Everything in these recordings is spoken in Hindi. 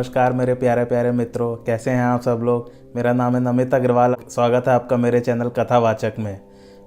नमस्कार मेरे प्यारे प्यारे मित्रों, कैसे हैं आप सब लोग? मेरा नाम है नमित अग्रवाल। स्वागत है आपका मेरे चैनल कथावाचक में।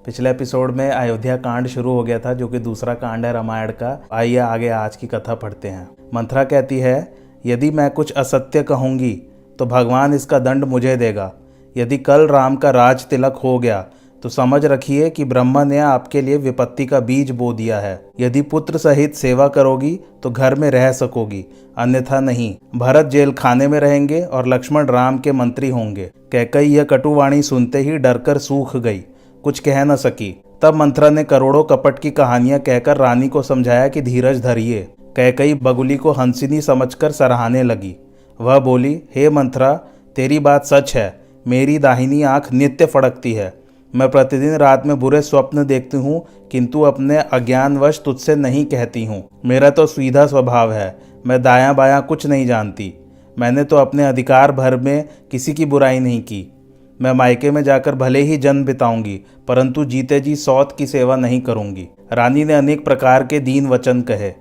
पिछले एपिसोड में अयोध्या कांड शुरू हो गया था, जो कि दूसरा कांड है रामायण का। आइए आगे आज की कथा पढ़ते हैं। मंथरा कहती है, यदि मैं कुछ असत्य कहूँगी तो भगवान इसका दंड मुझे देगा। यदि कल राम का राज तिलक हो गया तो समझ रखिए कि ब्रह्मा ने आपके लिए विपत्ति का बीज बो दिया है। यदि पुत्र सहित सेवा करोगी तो घर में रह सकोगी, अन्यथा नहीं। भरत जेल खाने में रहेंगे और लक्ष्मण राम के मंत्री होंगे। कैकई यह कटुवाणी सुनते ही डरकर सूख गई। कुछ कह न सकी। तब मंत्रा ने करोड़ों कपट की कहानियाँ कहकर रानी को समझाया कि धीरज धरिए। कैकई बगुली को हंसिनी समझकर सराहने लगी। वह बोली, हे मंत्रा, तेरी बात सच है। मेरी दाहिनी आँख नित्य फड़कती है। मैं प्रतिदिन रात में बुरे स्वप्न देखती हूँ, किंतु अपने अज्ञानवश तुझसे नहीं कहती हूँ। मेरा तो सीधा स्वभाव है, मैं दायां बायां कुछ नहीं जानती। मैंने तो अपने अधिकार भर में किसी की बुराई नहीं की। मैं मायके में जाकर भले ही जन्म बिताऊँगी, परंतु जीते जी सौत की सेवा नहीं करूँगी। रानी ने अनेक प्रकार के दीन वचन कहे,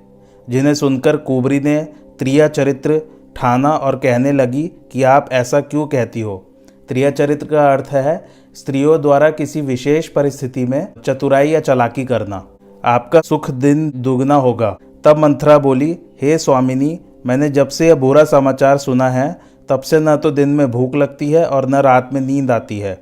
जिन्हें सुनकर कुबरी ने त्रिया चरित्र ठाना और कहने लगी कि आप ऐसा क्यों कहती हो? त्रिया चरित्र का अर्थ है स्त्रियों द्वारा किसी विशेष परिस्थिति में चतुराई या चलाकी करना। आपका सुख दिन दुगना होगा। तब मंथरा बोली, हे स्वामिनी, मैंने जब से यह बुरा समाचार सुना है, तब से न तो दिन में भूख लगती है और न रात में नींद आती है।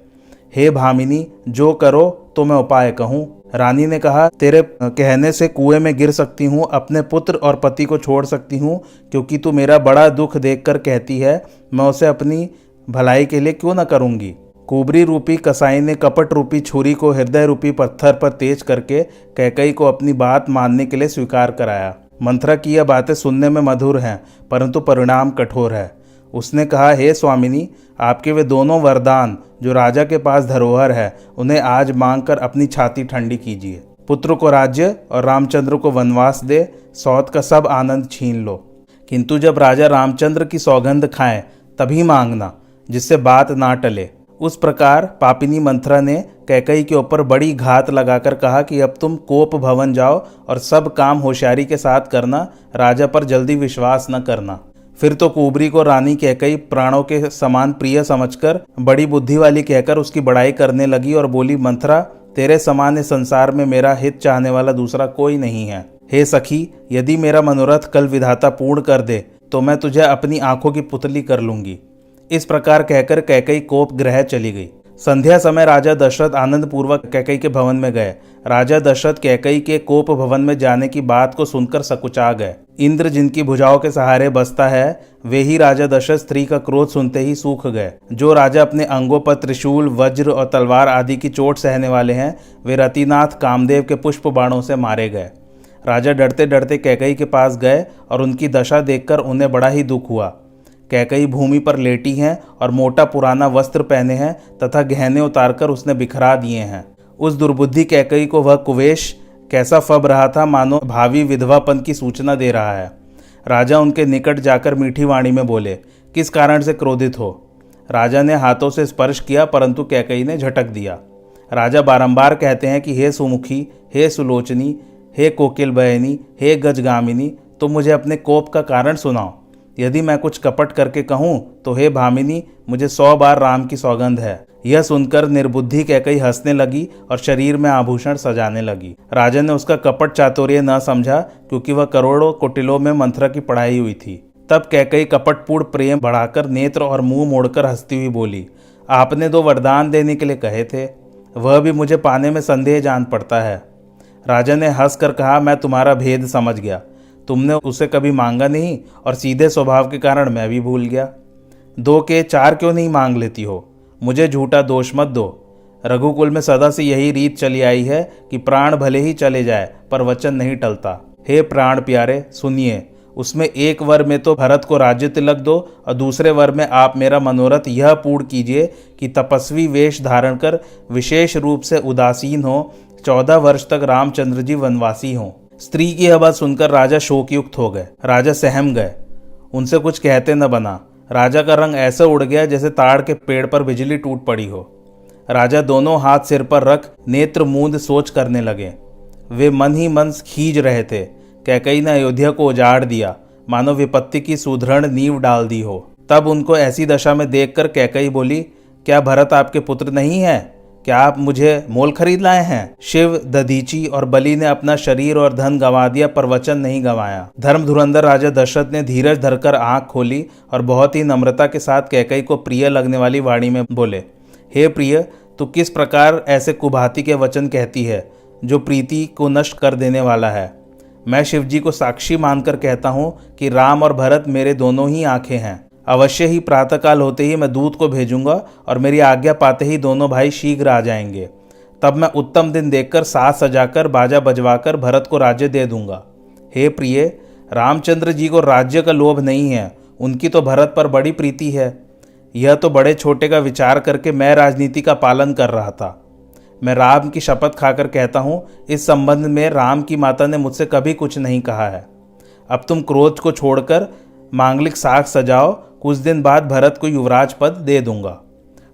हे भामिनी, जो करो तो मैं उपाय कहूँ। रानी ने कहा, तेरे कहने से कुएँ में गिर सकती हूँ, अपने पुत्र और पति को छोड़ सकती हूँ, क्योंकि तू मेरा बड़ा दुख देखकर कहती है, मैं उसे अपनी भलाई के लिए क्यों न करूँगी? कुबरी रूपी कसाई ने कपट रूपी, छुरी को हृदय रूपी पत्थर पर तेज करके कैकई को अपनी बात मानने के लिए स्वीकार कराया। मंत्रा की यह बातें सुनने में मधुर हैं, परंतु परिणाम कठोर है। उसने कहा, हे स्वामिनी, आपके वे दोनों वरदान, जो राजा के पास धरोहर है, उन्हें आज मांग कर अपनी छाती ठंडी कीजिए। पुत्र को राज्य और रामचंद्र को वनवास दे, सौत का सब आनंद छीन लो। किंतु जब राजा रामचंद्र की सौगंध खाएँ, तभी मांगना, जिससे बात ना टले। उस प्रकार पापिनी मंथरा ने कैकई के ऊपर बड़ी घात लगाकर कहा कि अब तुम कोप भवन जाओ और सब काम होशियारी के साथ करना, राजा पर जल्दी विश्वास न करना। फिर तो कुबरी को रानी कैकई प्राणों के समान प्रिय समझकर, बड़ी बुद्धि वाली कहकर उसकी बड़ाई करने लगी और बोली, मंथरा, तेरे समान इस संसार में मेरा हित चाहने वाला दूसरा कोई नहीं है। हे सखी, यदि मेरा मनोरथ कल विधाता पूर्ण कर दे तो मैं तुझे अपनी आँखों की पुतली कर लूँगी। इस प्रकार कहकर कैकई कोप ग्रह चली गई। संध्या समय राजा दशरथ आनंद पूर्वक कैकई के भवन में गए। राजा दशरथ कैकई के कोप भवन में जाने की बात को सुनकर सकुचा गए। इंद्र जिनकी भुजाओं के सहारे बसता है, वे ही राजा दशरथ स्त्री का क्रोध सुनते ही सूख गए। जो राजा अपने अंगों पर त्रिशूल, वज्र और तलवार आदि की चोट सहने वाले हैं, वे रतिनाथ, कामदेव के पुष्प बाणों से मारे गए। राजा डरते डरते कैकई के पास गए और उनकी दशा देखकर उन्हें बड़ा ही दुख हुआ। कैकई भूमि पर लेटी हैं और मोटा पुराना वस्त्र पहने हैं तथा गहने उतारकर उसने बिखरा दिए हैं। उस दुर्बुद्धि कैकई को वह कुवेश कैसा फब रहा था मानो भावी विधवापन की सूचना दे रहा है। राजा उनके निकट जाकर मीठी वाणी में बोले, किस कारण से क्रोधित हो? राजा ने हाथों से स्पर्श किया, परंतु कैकई ने झटक दिया। राजा बारंबार कहते हैं कि, हे सुमुखी, हे सुलोचनी, हे कोकिल बहनी हे गजगामिनी, तुम मुझे अपने कोप का कारण सुनाओ। यदि मैं कुछ कपट करके कहूँ तो हे भामिनी, मुझे सौ बार राम की सौगंध है। यह सुनकर निर्बुद्धि कैकई हंसने लगी और शरीर में आभूषण सजाने लगी। राजा ने उसका कपट चातुर्य न समझा, क्योंकि वह करोड़ों कुटिलों में मंथरा की पढ़ाई हुई थी। तब कैकई कपटपूर्ण प्रेम बढ़ाकर नेत्र और मुँह मोड़कर हंसती हुई बोली, आपने दो वरदान देने के लिए कहे थे। वह भी मुझे पाने में संदेह जान पड़ता है। राजा ने हंस कहा, मैं तुम्हारा भेद समझ गया। तुमने उसे कभी मांगा नहीं और सीधे स्वभाव के कारण मैं भी भूल गया। दो के चार क्यों नहीं मांग लेती हो? मुझे झूठा दोष मत दो। रघुकुल में सदा से यही रीत चली आई है कि प्राण भले ही चले जाए, पर वचन नहीं टलता। हे प्राण प्यारे, सुनिए, उसमें एक वर में तो भरत को राज्य तिलक दो और दूसरे वर में आप मेरा मनोरथ यह पूर्ण कीजिए कि तपस्वी वेश धारण कर विशेष रूप से उदासीन हो, चौदह वर्ष तक रामचंद्र जी वनवासी हों। स्त्री की बात सुनकर राजा शोकयुक्त हो गए। राजा सहम गए। उनसे कुछ कहते न बना। राजा का रंग ऐसा उड़ गया जैसे ताड़ के पेड़ पर बिजली टूट पड़ी हो। राजा दोनों हाथ सिर पर रख नेत्र मूंद सोच करने लगे। वे मन ही मन खींच रहे थे। कैकई ने अयोध्या को उजाड़ दिया। मानो विपत्ति की सुदृढ़ नींव डाल दी हो। तब उनको ऐसी दशा में देखकर कैकई बोली, क्या भरत आपके पुत्र नहीं है? क्या आप मुझे मोल खरीद लाए हैं? शिव, दधीची और बलि ने अपना शरीर और धन गंवा दिया, पर वचन नहीं गंवाया। धर्म धुरंधर राजा दशरथ ने धीरज धरकर आँख खोली और बहुत ही नम्रता के साथ कैकई को प्रिय लगने वाली वाणी में बोले, हे प्रिय, तू किस प्रकार ऐसे कुभाती के वचन कहती है, जो प्रीति को नष्ट कर देने वाला है? मैं शिवजी को साक्षी मानकर कहता हूँ कि राम और भरत मेरे दोनों ही आँखें हैं। अवश्य ही प्रातःकाल होते ही मैं दूत को भेजूँगा और मेरी आज्ञा पाते ही दोनों भाई शीघ्र आ जाएँगे। तब मैं उत्तम दिन देखकर साथ सजाकर बाजा बजवाकर भरत को राज्य दे दूँगा। हे प्रिय, रामचंद्र जी को राज्य का लोभ नहीं है, उनकी तो भरत पर बड़ी प्रीति है। यह तो बड़े छोटे का विचार करके मैं राजनीति का पालन कर रहा था। मैं राम की शपथ खाकर कहता हूँ, इस संबंध में राम की माता ने मुझसे कभी कुछ नहीं कहा है। अब तुम क्रोध को छोड़कर मांगलिक साग सजाओ कुछ दिन बाद भरत को युवराज पद दे दूँगा।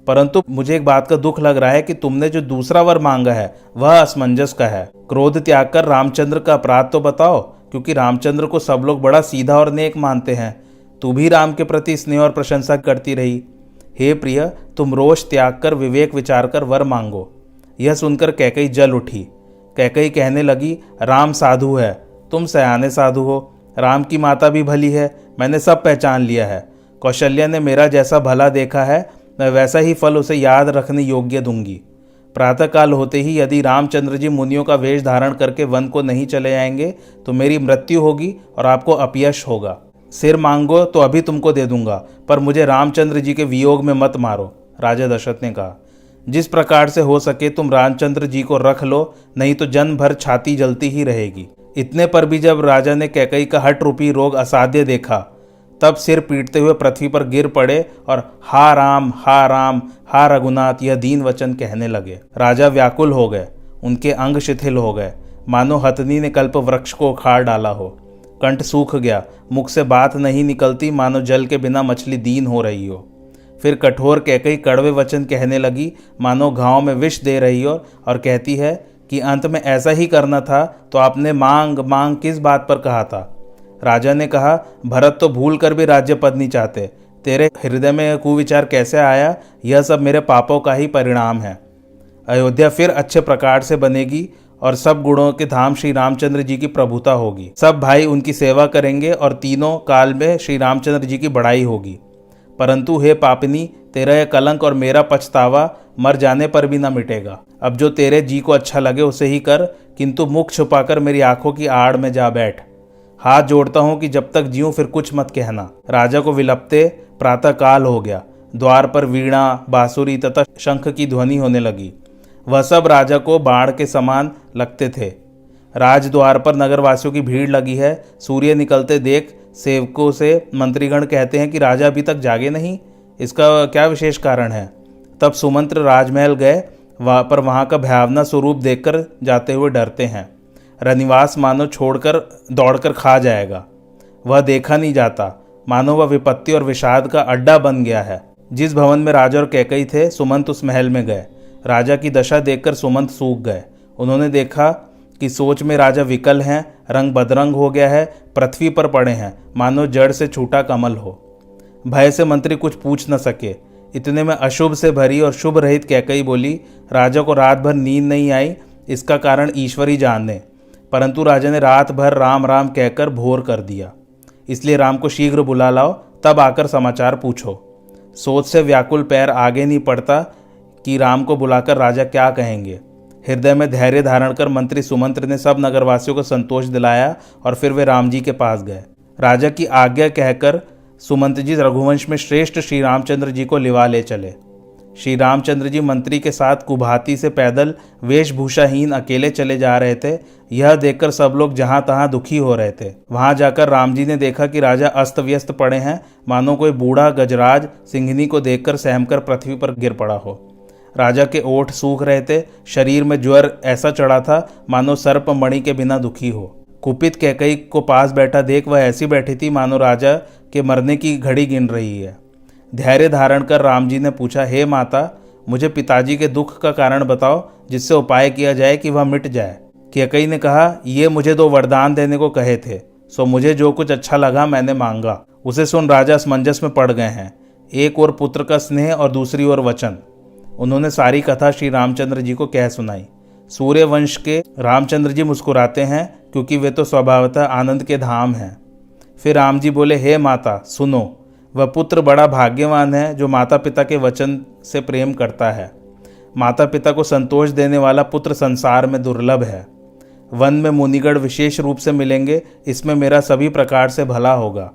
परंतु मुझे एक बात का दुख लग रहा है कि तुमने जो दूसरा वर मांगा है, वह असमंजस का है। क्रोध त्याग कर रामचंद्र का अपराध तो बताओ, क्योंकि रामचंद्र को सब लोग बड़ा सीधा और नेक मानते हैं। तू भी राम के प्रति स्नेह और प्रशंसा करती रही। हे प्रिय, तुम रोष त्याग कर विवेक विचार कर वर मांगो। यह सुनकर कैकई जल उठी। कैकई कहने लगी, राम साधु है। तुम सयाने साधु हो। राम की माता भी भली है। मैंने सब पहचान लिया है। कौशल्या ने मेरा जैसा भला देखा है, मैं वैसा ही फल उसे याद रखने योग्य दूँगी। प्रातःकाल होते ही यदि रामचंद्र जी मुनियों का वेश धारण करके वन को नहीं चले जाएँगे तो मेरी मृत्यु होगी और आपको अपयश होगा। सिर मांगो तो अभी तुमको दे दूँगा, पर मुझे रामचंद्र जी के वियोग में मत मारो, राजा दशरथ ने कहा। जिस प्रकार से हो सके तुम रामचंद्र जी को रख लो, नहीं तो जन भर छाती जलती ही रहेगी। इतने पर भी जब राजा ने कैकई का हट रूपी रोग असाध्य देखा तब सिर पीटते हुए पृथ्वी पर गिर पड़े और हा राम हा राम, हा रघुनाथ यह दीन वचन कहने लगे। राजा व्याकुल हो गए, उनके अंग शिथिल हो गए। मानो हथनी ने कल्प वृक्ष को उखाड़ डाला हो। कंठ सूख गया, मुख से बात नहीं निकलती, मानो जल के बिना मछली दीन हो रही हो। फिर कठोर कह कई कड़वे वचन कहने लगी, मानो घाव में विष दे रही हो और कहती है कि अंत में ऐसा ही करना था तो आपने मांग मांग किस बात पर कहा था? राजा ने कहा, भरत तो भूल कर भी राज्य पद नहीं चाहते। तेरे हृदय में कुविचार कैसे आया? यह सब मेरे पापों का ही परिणाम है। अयोध्या फिर अच्छे प्रकार से बनेगी और सब गुणों के धाम श्री रामचंद्र जी की प्रभुता होगी। सब भाई उनकी सेवा करेंगे और तीनों काल में श्री रामचंद्र जी की बढ़ाई होगी। परंतु हे पापनी, तेरा यह कलंक और मेरा पछतावा मर जाने पर भी न मिटेगा। अब जो तेरे जी को अच्छा लगे, उसे ही कर, किंतु मुख छुपाकर मेरी आँखों की आड़ में जा बैठ। हाथ जोड़ता हूँ कि जब तक जीऊँ फिर कुछ मत कहना। राजा को विलपते प्रातः काल हो गया। द्वार पर वीणा, बांसुरी तथा शंख की ध्वनि होने लगी। वह सब राजा को बाढ़ के समान लगते थे। राजद्वार पर नगरवासियों की भीड़ लगी है। सूर्य निकलते देख सेवकों से मंत्रीगण कहते हैं कि राजा अभी तक जागे नहीं। इसका क्या विशेष कारण है? तब सुमंत्र राजमहल गए। वहाँ पर वहाँ का भयावना स्वरूप देखकर जाते हुए डरते हैं। रनिवास मानो छोड़कर, दौड़कर खा जाएगा। वह देखा नहीं जाता। मानो वह विपत्ति और विषाद का अड्डा बन गया है। जिस भवन में राजा और कैकई थे, सुमंत उस महल में गए। राजा की दशा देखकर सुमंत सूख गए। उन्होंने देखा कि सोच में राजा विकल हैं, रंग बदरंग हो गया है, पृथ्वी पर पड़े हैं। मानो जड़ से छूटा कमल हो। भय से मंत्री कुछ पूछ न सके। इतने में अशुभ से भरी और शुभ रहित कैकई बोली, राजा को रात भर नींद नहीं आई, इसका कारण ईश्वर जाने। परंतु राजा ने रात भर राम राम कहकर भोर कर दिया। इसलिए राम को शीघ्र बुला लाओ, तब आकर समाचार पूछो। सोच से व्याकुल पैर आगे नहीं पड़ता कि राम को बुलाकर राजा क्या कहेंगे। हृदय में धैर्य धारण कर मंत्री सुमंत्र ने सब नगरवासियों को संतोष दिलाया और फिर वे राम जी के पास गए। राजा की आज्ञा कहकर सुमंत जी रघुवंश में श्रेष्ठ श्री रामचंद्र जी को लिवा ले चले। श्री रामचंद्र जी मंत्री के साथ कुभाती से पैदल वेशभूषाहीन अकेले चले जा रहे थे। यह देखकर सब लोग जहाँ तहां दुखी हो रहे थे। वहाँ जाकर राम जी ने देखा कि राजा अस्त व्यस्त पड़े हैं। मानो कोई बूढ़ा गजराज सिंघनी को देखकर सहमकर पृथ्वी पर गिर पड़ा हो। राजा के ओठ सूख रहे थे। शरीर में ज्वर ऐसा चढ़ा था, मानो सर्प मणि के बिना दुखी हो। कुपित कैकई को पास बैठा देख वह ऐसी बैठी थी मानो राजा के मरने की घड़ी गिन रही है। धैर्य धारण कर राम जी ने पूछा, हे माता, मुझे पिताजी के दुख का कारण बताओ, जिससे उपाय किया जाए कि वह मिट जाए? केकई ने कहा, ये मुझे दो वरदान देने को कहे थे, सो मुझे जो कुछ अच्छा लगा मैंने मांगा, उसे सुन राजा असमंजस में पड़ गए हैं, एक और पुत्र का स्नेह और दूसरी ओर वचन। उन्होंने सारी कथा श्री रामचंद्र जी को कह सुनाई। सूर्य वंश के रामचंद्र जी मुस्कुराते हैं, क्योंकि वे तो स्वभावतः आनंद के धाम हैं। फिर राम जी बोले, हे माता, सुनो वह पुत्र बड़ा भाग्यवान है, जो माता पिता के वचन से प्रेम करता है। माता पिता को संतोष देने वाला पुत्र संसार में दुर्लभ है। वन में मुनिगढ़ विशेष रूप से मिलेंगे, इसमें मेरा सभी प्रकार से भला होगा।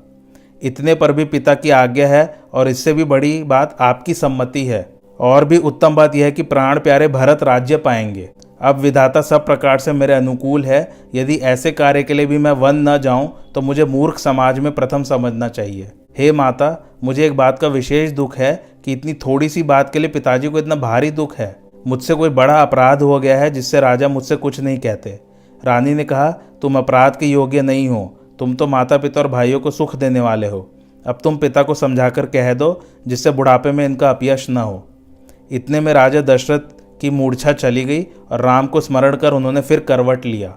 इतने पर भी पिता की आज्ञा है, और इससे भी बड़ी बात आपकी सम्मति है। और भी उत्तम बात यह है कि प्राण प्यारे भरत राज्य पाएँगे। अब विधाता सब प्रकार से मेरे अनुकूल है, यदि ऐसे कार्य के लिए भी मैं वन न जाऊँ तो मुझे मूर्ख समाज में प्रथम समझना चाहिए। हे माता, मुझे एक बात का विशेष दुख है कि इतनी थोड़ी सी बात के लिए पिताजी को इतना भारी दुख है। मुझसे कोई बड़ा अपराध हो गया है जिससे राजा मुझसे कुछ नहीं कहते। रानी ने कहा, तुम अपराध के योग्य नहीं हो। तुम तो माता पिता और भाइयों को सुख देने वाले हो। अब तुम पिता को समझाकर कह दो, जिससे बुढ़ापे में इनका अपयश न हो। इतने में राजा दशरथ की मूर्छा चली गई और राम को स्मरण कर उन्होंने फिर करवट लिया।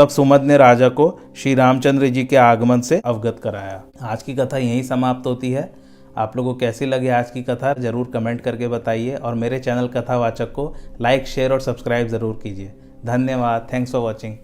तब सुमद ने राजा को श्री रामचंद्र जी के आगमन से अवगत कराया। आज की कथा यहीं समाप्त होती है। आप लोगों को कैसी लगी आज की कथा, ज़रूर कमेंट करके बताइए और मेरे चैनल कथावाचक को लाइक, शेयर और सब्सक्राइब ज़रूर कीजिए। धन्यवाद। Thanks for watching.